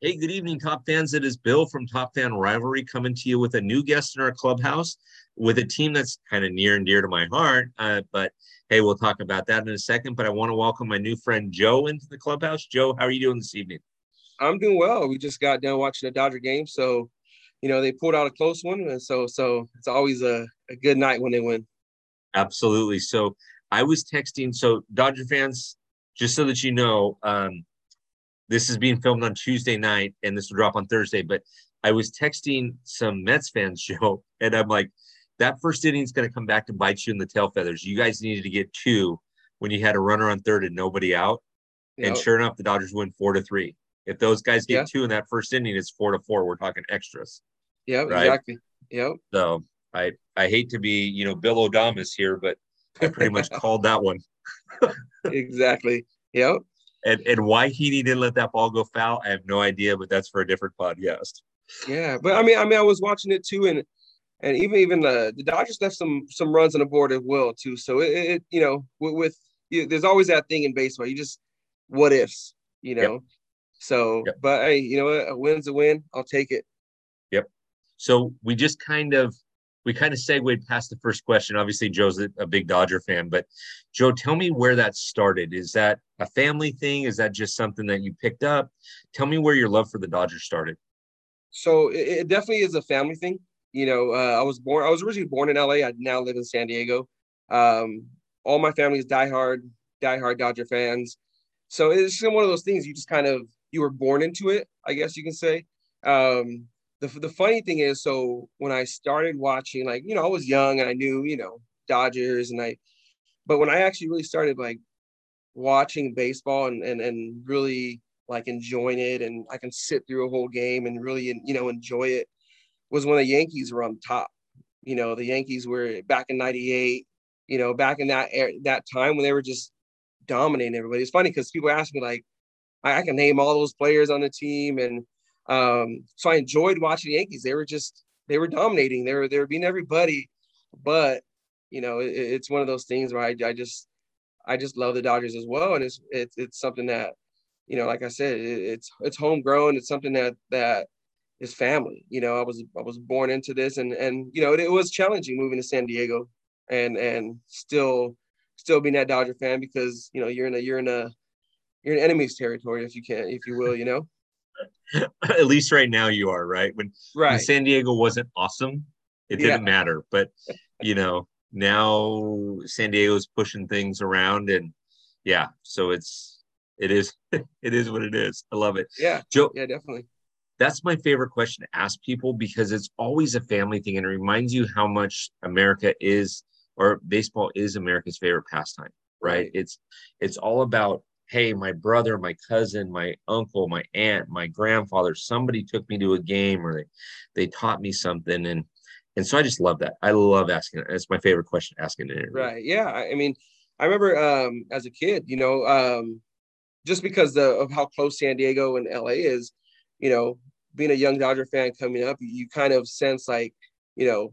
Hey, good evening, top fans. It is Bill from Top Fan Rivalry coming to you with a new guest in our clubhouse with a team that's kind of near and dear to my heart. Uh, but hey, we'll talk about that in a second. But I want to welcome my new friend Joe into the clubhouse. Joe, how are you doing this evening? I'm doing well. We just got done watching a Dodger game, so you know they pulled out a close one, and so so it's always a, a good night when they win. Absolutely. So I was texting. So Dodger fans, just so that you know, um, this is being filmed on Tuesday night and this will drop on Thursday. But I was texting some Mets fans, Joe, and I'm like, that first inning is going to come back to bite you in the tail feathers. You guys needed to get two when you had a runner on third and nobody out. Yep. And sure enough, the Dodgers win four to three. If those guys get yeah. two in that first inning, it's four to four. We're talking extras. Yeah, right? exactly. Yep. So I I hate to be you know Bill O'Damas here, but I pretty much called that one. exactly. Yep. And and why Heaney didn't let that ball go foul, I have no idea, but that's for a different podcast. Yeah, but I mean, I mean, I was watching it too, and and even even the the Dodgers left some some runs on the board as well too. So it, it you know with, with you, there's always that thing in baseball. You just what ifs, you know. Yep. So, yep. but hey, you know, what? a win's a win. I'll take it. Yep. So we just kind of we kind of segued past the first question. Obviously, Joe's a, big Dodger fan, but Joe, tell me where that started. Is that a family thing? Is that just something that you picked up? Tell me where your love for the Dodgers started. So it, it definitely is a family thing. You know, uh, I was born. I was originally born in LA. I now live in San Diego. Um, all my family is diehard, diehard Dodger fans. So it's just one of those things. You just kind of you were born into it, I guess you can say. Um, the the funny thing is, so when I started watching, like you know, I was young and I knew you know Dodgers and I, but when I actually really started like watching baseball and and and really like enjoying it and I can sit through a whole game and really you know enjoy it was when the Yankees were on top. You know, the Yankees were back in '98. You know, back in that er, that time when they were just dominating everybody. It's funny because people ask me like, I, I can name all those players on the team and um, so I enjoyed watching the Yankees. They were just they were dominating. They were they were beating everybody, but you know it, it's one of those things where I, I just I just love the Dodgers as well, and it's it's it's something that you know, like I said, it, it's it's homegrown. It's something that that is family. You know, I was I was born into this, and and you know it, it was challenging moving to San Diego, and and still still being that Dodger fan because you know you're in a you're in a you're in enemy's territory if you can if you will you know at least right now you are right? When, right. when san diego wasn't awesome it didn't yeah. matter. But you know now san diego's pushing things around and yeah so it's it is it is what it is. I love it. Yeah. Joe yeah definitely. That's my favorite question to ask people because it's always a family thing and it reminds you how much america is or baseball is america's favorite pastime right, right. it's it's all about hey, my brother, my cousin, my uncle, my aunt, my grandfather, somebody took me to a game or they, they taught me something. And and so I just love that. I love asking. It's my favorite question asking it. Right. Yeah. I mean, I remember um, as a kid, you know, um, just because the, of how close San Diego and LA is, you know, being a young Dodger fan coming up, you kind of sense like, you know,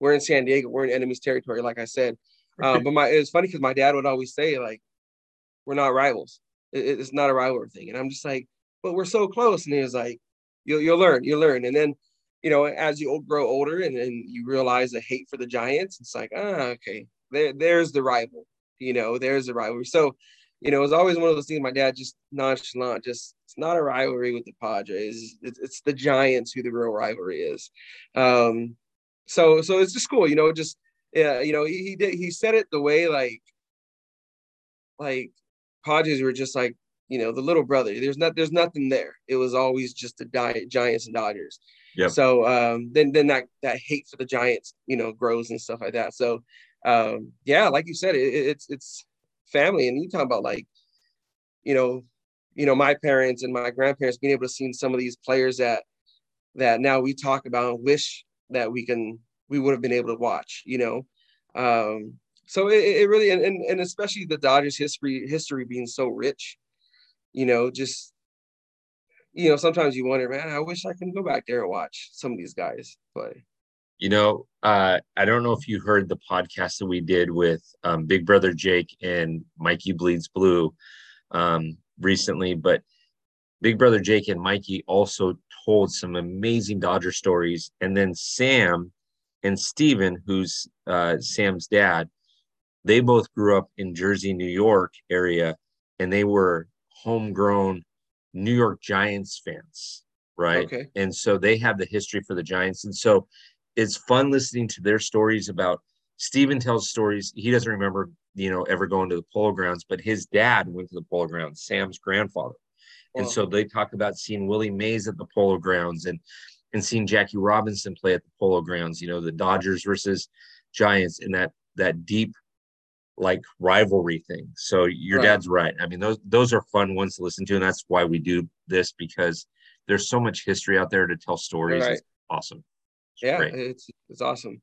we're in San Diego, we're in enemy's territory, like I said. Um, but my it's funny because my dad would always say like, we're not rivals. It, it's not a rivalry thing. And I'm just like, but we're so close. And he was like, you'll, you'll learn, you'll learn. And then, you know, as you grow older and, and you realize the hate for the Giants, it's like, ah, okay, there, there's the rival, you know, there's the rivalry. So, you know, it was always one of those things. My dad just nonchalant, just it's not a rivalry with the Padres. It's, it's the Giants who the real rivalry is. Um, so, so it's just cool, you know. Just yeah, you know, he, he did he said it the way like, like Padres were just like, you know, the little brother. There's not there's nothing there. It was always just the di- Giants and Dodgers. Yeah. So um, then then that that hate for the Giants, you know, grows and stuff like that. So um, yeah, like you said, it, it's it's family, and you talk about like, you know, you know, my parents and my grandparents being able to see some of these players that that now we talk about and wish that we can we would have been able to watch. You know, um, so it, it really and, and especially the Dodgers history history being so rich, you know, just you know, sometimes you wonder, man, I wish I can go back there and watch some of these guys play. You know, uh, I don't know if you heard the podcast that we did with um, Big Brother Jake and Mikey Bleeds Blue um, recently, but Big Brother Jake and Mikey also told some amazing Dodger stories. And then Sam and Steven, who's uh, Sam's dad, they both grew up in Jersey, New York area, and they were homegrown New York Giants fans, right? Okay. And so they have the history for the Giants. And so it's fun listening to their stories about Steven tells stories. He doesn't remember, you know, ever going to the polo grounds, but his dad went to the polo grounds, Sam's grandfather. And so they talk about seeing Willie Mays at the polo grounds and and seeing Jackie Robinson play at the polo grounds, you know, the Dodgers versus Giants and that that deep like rivalry thing. So your Right. dad's right. I mean, those those are fun ones to listen to, and that's why we do this because there's so much history out there to tell stories. Right. It's awesome. It's Yeah, great. it's it's awesome.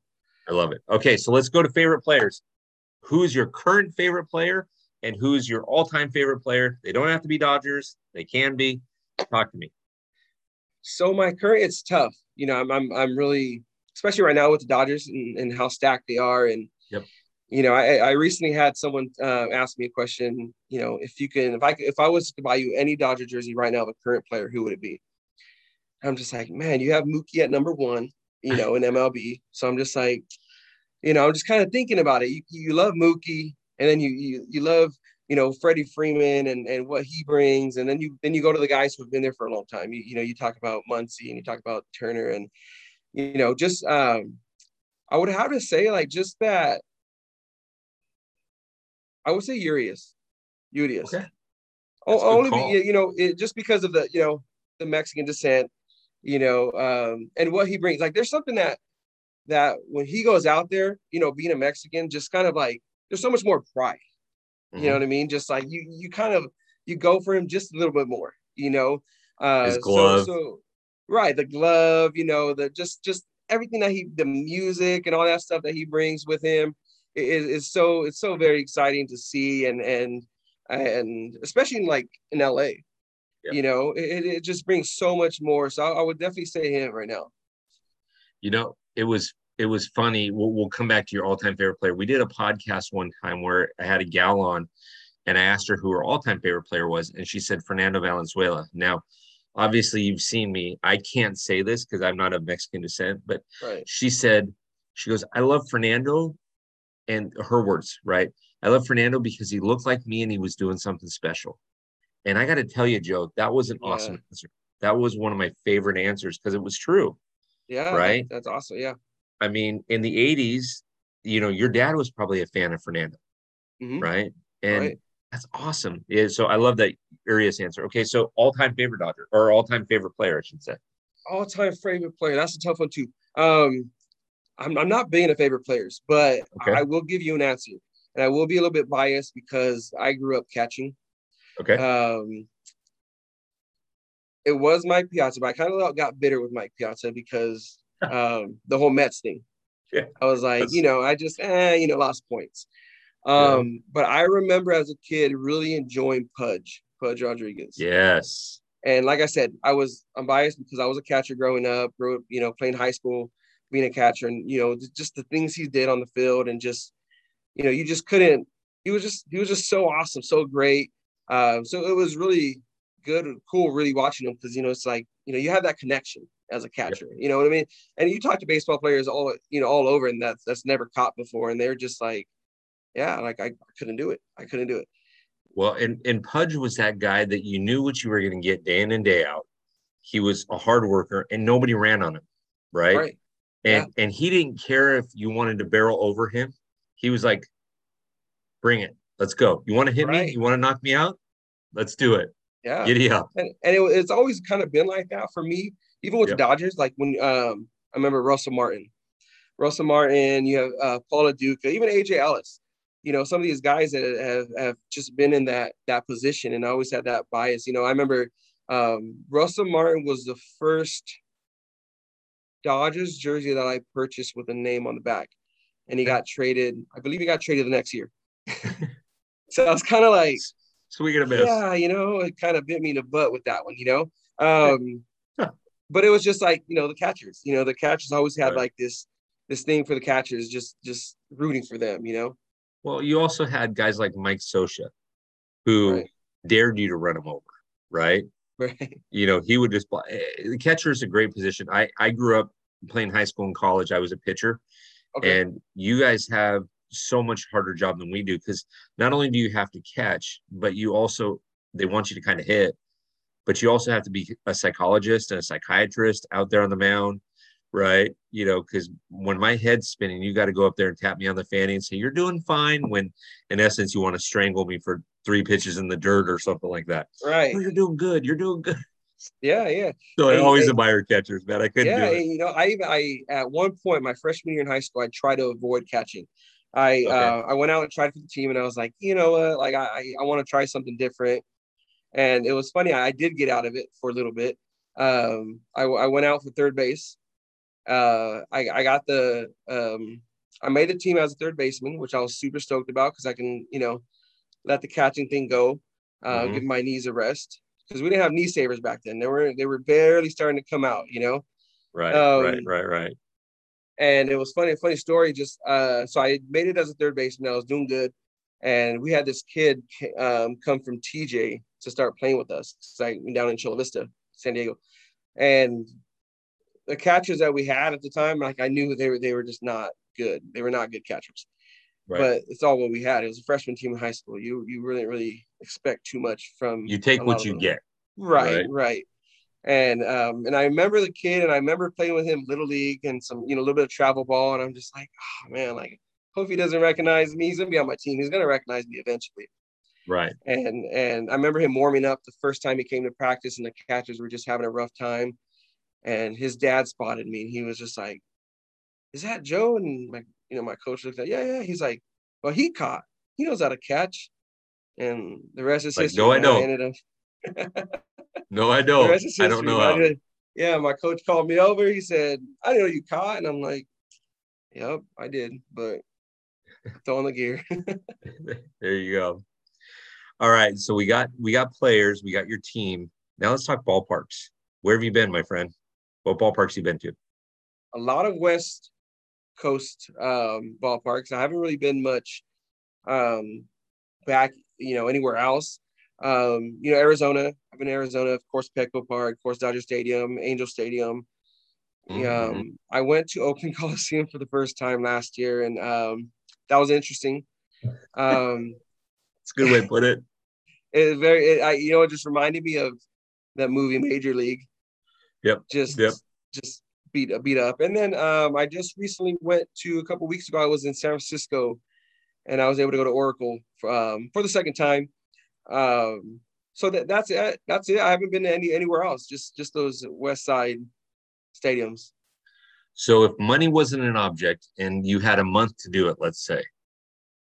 I love it. Okay, so let's go to favorite players. Who's your current favorite player and who's your all-time favorite player? They don't have to be Dodgers. They can be. Talk to me. So my current, it's tough. You know, I'm I'm I'm really, especially right now with the Dodgers and, and how stacked they are, and Yep. You know, I, I recently had someone uh, ask me a question. You know, if you can, if I if I was to buy you any Dodger jersey right now, of a current player, who would it be? I'm just like, man, you have Mookie at number one. You know, in MLB. So I'm just like, you know, I'm just kind of thinking about it. You, you love Mookie, and then you you you love you know Freddie Freeman and and what he brings, and then you then you go to the guys who've been there for a long time. You, you know, you talk about Muncy and you talk about Turner, and you know, just um, I would have to say like just that. I would say Urias, Urias. Okay. That's only be, you know it, just because of the you know the Mexican descent, you know, um, and what he brings. Like there's something that that when he goes out there, you know, being a Mexican, just kind of like there's so much more pride. You know what I mean? Just like you, you kind of you go for him just a little bit more. You know, uh, His so- glove. So, right, the glove. You know, the just just everything that he, the music and all that stuff that he brings with him is is so it's so very exciting to see and and and especially in like in LA. Yeah. You know, it, it just brings so much more. So I, I would definitely say him right now. You know, it was it was funny. We'll, we'll come back to your all-time favorite player. We did a podcast one time where I had a gal on, and I asked her who her all-time favorite player was, and she said Fernando Valenzuela. Now, obviously, you've seen me. I can't say this because I'm not of Mexican descent, but Right. she said, she goes, I love Fernando, and her words, right? I love Fernando because he looked like me and he was doing something special. And I got to tell you, Joe, that was an Yeah. awesome answer. That was one of my favorite answers because it was true. Yeah. Right? That's awesome. Yeah. I mean, in the 80s, you know, your dad was probably a fan of Fernando, Mhm. right? And Right. that's awesome. Yeah, so I love that Urias answer. Okay, so all-time favorite Dodger or all-time favorite player, I should say. all time favorite player. That's a tough one too. Um, I'm, I'm not being a favorite players, but Okay. I will give you an answer, and I will be a little bit biased because I grew up catching. Okay. Um, it was Mike Piazza, but I kind of got bitter with Mike Piazza because um, the whole Mets thing. Yeah. I was like, That's- you know, I just, eh, you know, lost points. Um, but I remember as a kid really enjoying Pudge, Pudge Rodriguez. yes. And like I said, I was I'm biased because I was a catcher growing up, grew up, you know, playing high school, being a catcher, and you know, just the things he did on the field, and just, you know, you just couldn't. He was just he was just so awesome, so great. Uh, so it was really good and cool, really watching him because you know it's like you know you have that connection as a catcher. You know what I mean? And you talk to baseball players all you know all over, and that's that's never caught before, and they're just like, yeah, like I, I couldn't do it. I couldn't do it. Well, and and Pudge was that guy that you knew what you were going to get day in and day out. He was a hard worker, and nobody ran on him, right? Right. And and he didn't care if you wanted to barrel over him. He was like, "Bring it, let's go. You want to hit me? You want to knock me out? Let's do it. Yeah. Giddy up." and, and it, it's always kind of been like that for me, even with Yep. the Dodgers. Like when um, I remember Russell Martin, Russell Martin, you have uh, Paul Lo Duca, even AJ Ellis. You know, some of these guys that have, have just been in that that position, and always had that bias. You know, I remember um, Russell Martin was the first Dodgers jersey that I purchased with a name on the back, and he got traded. I believe he got traded the next year. so I was kind of like, Swing and a miss. yeah, you know, it kind of bit me in the butt with that one, you know. Um, but it was just like you know the catchers, you know, the catchers always had Right. like this this thing for the catchers, just just rooting for them, you know. Well, you also had guys like Mike Scioscia, who Right. dared you to run him over, right? Right. You know, he would just eh, the catcher is a great position. I I grew up playing high school and college. I was a pitcher, Okay. and you guys have so much harder job than we do because not only do you have to catch, but you also they want you to kind of hit, but you also have to be a psychologist and a psychiatrist out there on the mound, right? You know, because when my head's spinning, you got to go up there and tap me on the fanny and say you're doing fine. When in essence you want to strangle me for three pitches in the dirt or something like that. right. Oh, you're doing good. You're doing good. Yeah, yeah. So I always hey. admire catchers, man. I couldn't yeah, do it. and, you know, I even I at one point my freshman year in high school, I tried to avoid catching. I Okay. uh, I went out and tried for the team, and I was like, you know what, like I I, I want to try something different. And it was funny. I did get out of it for a little bit. Um, I I went out for third base. Uh, I I got the um, I made the team as a third baseman, which I was super stoked about because I can you know let the catching thing go, uh, Mhm. give my knees a rest because we didn't have knee savers back then. They were they were barely starting to come out, you know. Right, Um, right, right, right. And it was funny, funny story. Just uh, so I made it as a third baseman. I was doing good, and we had this kid um, come from TJ to start playing with us. Like down in Chula Vista, San Diego, and the catchers that we had at the time, like I knew they were they were just not good. They were not good catchers. Right. But it's all what we had. It was a freshman team in high school. You you really really expect too much from you take what you get. Right, Right. right. And um, and I remember the kid, and I remember playing with him little league and some, you know, a little bit of travel ball, and I'm just like, oh man, like, hope he doesn't recognize me. He's gonna be on my team. He's gonna recognize me eventually. Right. And and I remember him warming up the first time he came to practice, and the catchers were just having a rough time. And his dad spotted me, and he was just like, "Is that Joe?" And my, you know, my coach looked at, "Yeah, yeah." He's like, "Well, he caught. He knows how to catch." And the rest is Like, history. no, I don't. No, I the don't. rest is I don't know. I how. did- yeah, my coach called me over. He said, I know you caught. And I'm like, Yep, I did, but throwing the gear. there you go. All right. So we got we got players, we got your team. Now let's talk ballparks. Where have you been, my friend? What ballparks you been to? a lot of West Coast um, ballparks. I haven't really been much um, back, you know, anywhere else. Um, you know, Arizona. I've been in Arizona, of course, Petco Park, of course, Dodger Stadium, Angel Stadium. Mhm. Um, I went to Oakland Coliseum for the first time last year, and um, that was interesting. Um, It's a good way to put it. it very, it, I, you know, it just reminded me of that movie Major League. Yep, Just, yep. just beat beat up. And then um, I just recently went to a couple weeks ago. I was in San Francisco, and I was able to go to Oracle for, um, for the second time. Um, so that that's it. That's it. I haven't been to any anywhere else. Just just those West Side stadiums. So if money wasn't an object and you had a month to do it, let's say,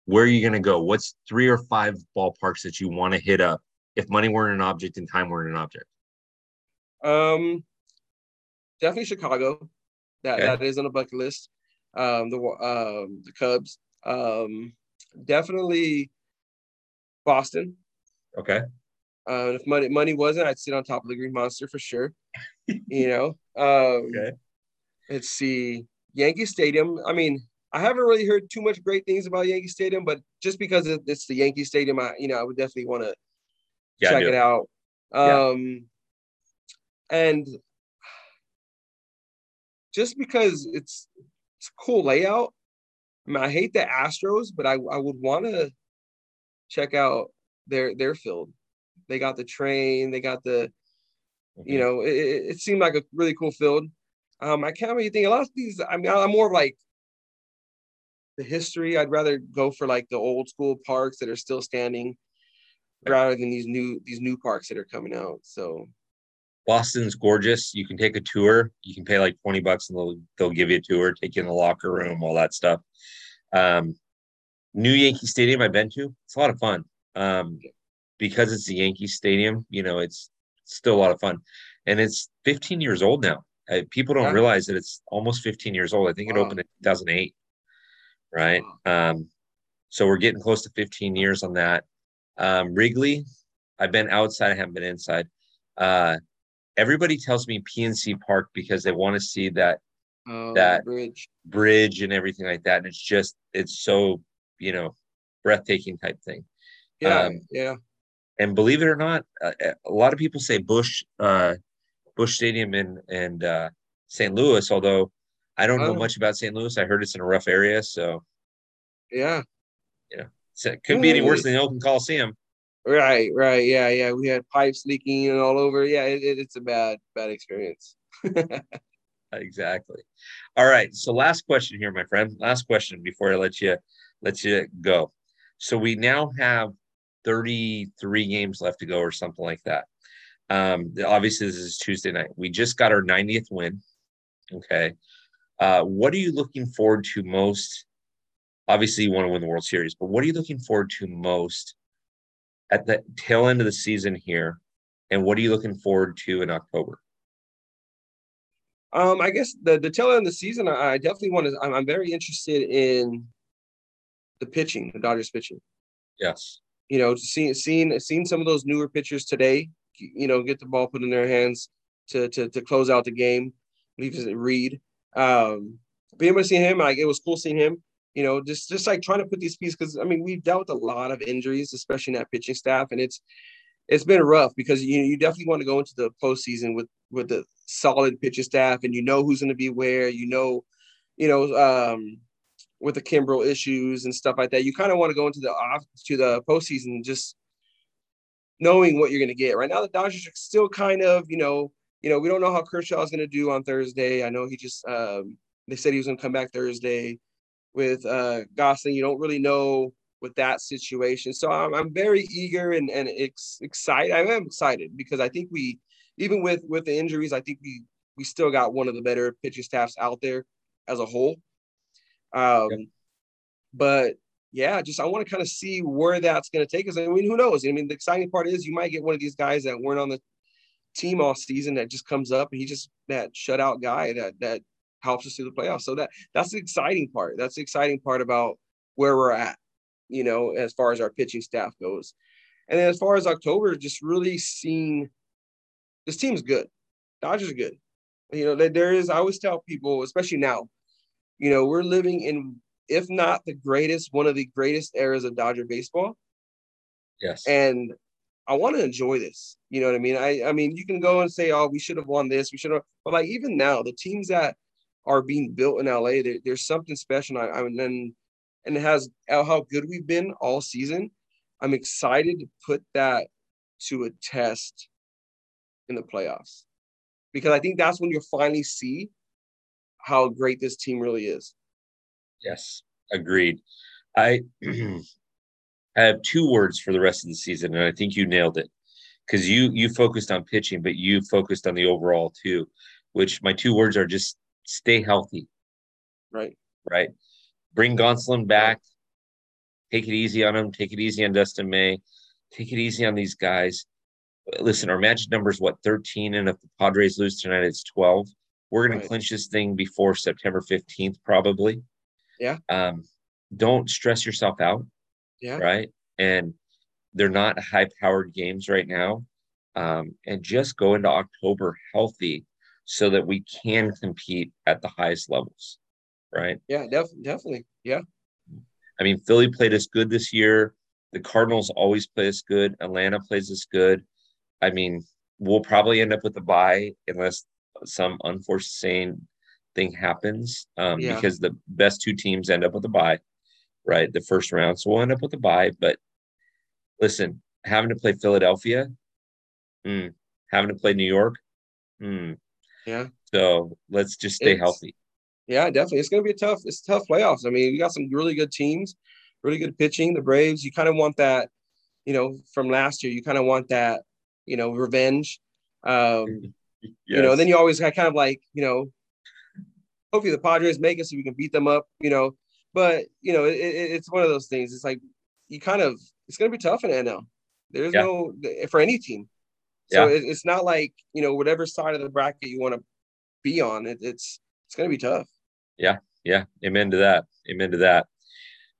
where are you going to go? What's three or five ballparks that you want to hit up if money weren't an object and time weren't an object? Um, definitely Chicago. That Okay. that is on the bucket list. Um, the um the Cubs. Um, definitely Boston. Okay. Uh, if money money wasn't, I'd sit on top of the Green Monster for sure. you know. Um, Okay. Let's see, Yankee Stadium. I mean, I haven't really heard too much great things about Yankee Stadium, but just because it's the Yankee Stadium, I you know I would definitely want to Yeah, check it out. Yeah. Um, and just because it's it's a cool layout. I mean, I hate the Astros, but I, I would want to check out their their field. They got the train, they got the you know, it, it seemed like a really cool field. Um, I can't really think a lot of these. I mean, I'm more like the history. I'd rather go for like the old school parks that are still standing, rather than these new these new parks that are coming out. So Boston's gorgeous. You can take a tour. You can pay like 20 bucks and they'll they'll give you a tour, take you in the locker room, all that stuff. Um, new Yankee Stadium I've been to. It's a lot of fun. Um, because it's the Yankee Stadium, you know, it's still a lot of fun. And it's 15 years old now. Uh, people don't realize that it's almost 15 years old. I think it Wow. opened in 2008. Right. Um, so we're getting close to 15 years on that. Um, Wrigley, I've been outside, I haven't been inside. Uh, everybody tells me PNC Park because they want to see that uh, That- bridge. bridge and everything like that. And it's just, it's so, you know, breathtaking type thing. Yeah, um, yeah. and believe it or not, uh, a lot of people say Bush uh, Busch Stadium in and uh, St. Louis. Although I don't know oh. much about St. Louis, I heard it's in a rough area. So yeah, you know, it could be any worse than the Oakland Coliseum. Right, right, yeah, yeah. We had pipes leaking and all over. Yeah, it, it, it's a bad, bad experience. exactly. All right. So last question here, my friend. Last question before I let you let you go. So we now have 33 games left to go or something like that. Um, obviously, this is Tuesday night. We just got our 90th win. Okay. Uh, what are you looking forward to most? Obviously, you want to win the World Series, but what are you looking forward to most at the tail end of the season here? And what are you looking forward to in October? Um, I guess the the tail end of the season, I, definitely want to. I'm, I'm very interested in the pitching, the Dodgers pitching. Yes you know, seeing seeing seeing some of those newer pitchers today, you know, get the ball put in their hands to to to close out the game. Leave it Reed. Um, being able to see him, like it was cool seeing him. You know, just just like trying to put these pieces because I mean we've dealt with a lot of injuries, especially in that pitching staff, and it's it's been rough because you you definitely want to go into the postseason with with the solid pitching staff, and you know who's going to be where. You know, you know, um, with the Kimbrel issues and stuff like that. You kind of want to go into the off to the postseason just knowing what you're going to get. Right now, the Dodgers are still kind of, you know, you know, we don't know how Kershaw is going to do on Thursday. I know he just um, they said he was going to come back Thursday with uh, Gonsolin. You don't really know with that situation, so I'm, I'm very eager and and ex- excited. I am excited because I think we, even with with the injuries, I think we we still got one of the better pitching staffs out there as a whole. Um. But yeah, just I want to kind of see where that's going to take us. I mean, who knows? I mean, the exciting part is you might get one of these guys that weren't on the team all season that just comes up and he just that shutout guy that that helps us through the playoffs. So that that's the exciting part. That's the exciting part about where we're at, you know, as far as our pitching staff goes. And then as far as October, just really seeing this team's good. Dodgers are good. You know, there is, I always tell people, especially now, you know, we're living in, if not the greatest, one of the greatest eras of Dodger baseball. Yes. And I want to enjoy this. You know what I mean? I I mean, you can go and say, "Oh, we should have won this. We should have," but like even now, the teams that are being built in LA, there, there's something special. I, I and and it has how good we've been all season. I'm excited to put that to a test in the playoffs because I think that's when you'll finally see how great this team really is. Yes, agreed. I I have two words for the rest of the season, and I think you nailed it because you you focused on pitching, but you focused on the overall too. Which my two words are just stay healthy. Right. Right. Bring Gonsolin back. Take it easy on him. Take it easy on Dustin May. Take it easy on these guys. Listen, our magic number is what 13, and if the Padres lose tonight, it's 12. We're going right. to clinch this thing before September 15th, probably. Yeah. Um, don't stress yourself out. Yeah. Right. And they're not high powered games right now. Um, and just go into October healthy so that we can compete at the highest levels. Right. Yeah, def- definitely. Yeah. I mean, Philly played us good this year. The Cardinals always play us good. Atlanta plays us good. I mean, we'll probably end up with a bye unless some unforeseen thing happens um, yeah. because the best two teams end up with a bye, right? The first round. So we'll end up with a bye. But listen, having to play Philadelphia, mm, having to play New York, mm. Yeah. So let's just stay it's, healthy. Yeah, definitely. It's going to be a tough. It's tough playoffs. I mean, we got some really good teams, really good pitching. The Braves. You kind of want that, you know, from last year. You kind of want that, you know, revenge. Um, yes. You know, then you always kind of like, you know, hopefully the Padres make it so we can beat them up, you know. But, you know, it, it, it's one of those things. It's like you kind of, it's going to be tough in NL. There's yeah. no, for any team. So yeah. it, it's not like, you know, whatever side of the bracket you want to be on, it, it's, it's going to be tough. Yeah. Yeah. Amen to that. Amen to that.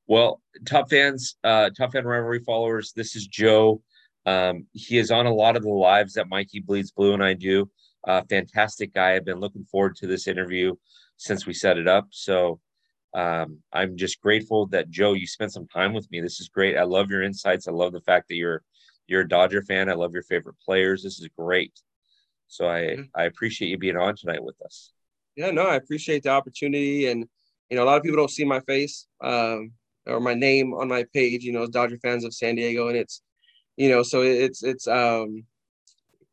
Well, top fans, uh, top fan rivalry followers, this is Joe. Um, he is on a lot of the lives that Mikey Bleeds Blue and I do. Uh, fantastic guy. I've been looking forward to this interview since we set it up. So um, I'm just grateful that Joe, you spent some time with me. This is great. I love your insights. I love the fact that you're You're a Dodger fan. I love your favorite players. This is great. So I mm-hmm. I appreciate you being on tonight with us. Yeah, no, I appreciate the opportunity, and you know, a lot of people don't see my face um, or my name on my page. You know, Dodger fans of San Diego, and it's you know, so it's it's um,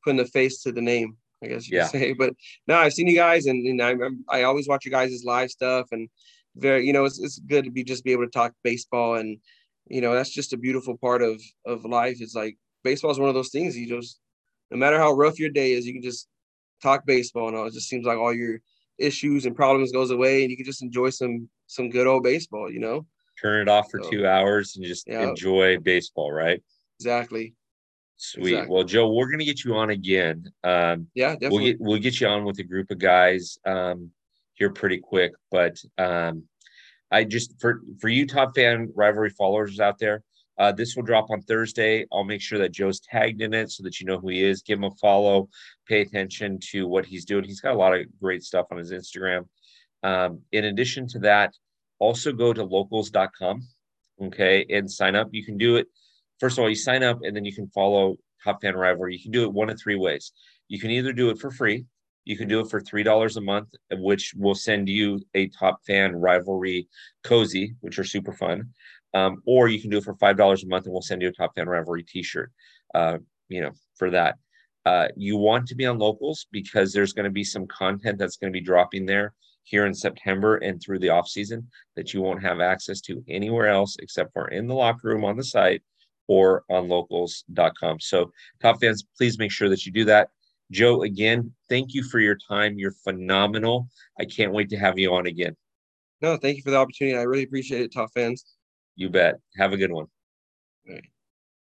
putting a face to the name, I guess you yeah. could say. But no, I've seen you guys, and, and I I always watch you guys' live stuff, and very you know, it's it's good to be just be able to talk baseball, and you know, that's just a beautiful part of of life. It's like baseball is one of those things you just no matter how rough your day is, you can just talk baseball and all. It just seems like all your issues and problems goes away, and you can just enjoy some some good old baseball. You know, turn it off for so, two hours and just yeah. enjoy baseball, right? Exactly. Sweet. Exactly. Well, Joe, we're gonna get you on again. Um, yeah, definitely. We'll get we'll get you on with a group of guys um, here pretty quick. But um, I just for for you top fan rivalry followers out there, uh, this will drop on Thursday. I'll make sure that Joe's tagged in it so that you know who he is. Give him a follow. Pay attention to what he's doing. He's got a lot of great stuff on his Instagram. Um, in addition to that, also go to locals.com, okay, and sign up. You can do it. First of all, you sign up and then you can follow Top Fan Rivalry. You can do it one of three ways. You can either do it for free. You can do it for three dollars a month, which will send you a Top Fan Rivalry cozy, which are super fun. Um, or you can do it for five dollars a month, and we'll send you a Top Fan Rivalry T-shirt. Uh, you know, for that. Uh, you want to be on locals because there's going to be some content that's going to be dropping there here in September and through the off season that you won't have access to anywhere else except for in the locker room on the site or on locals.com. So, top fans, please make sure that you do that. Joe, again, thank you for your time. You're phenomenal. I can't wait to have you on again. No, thank you for the opportunity. I really appreciate it, top fans. You bet. Have a good one.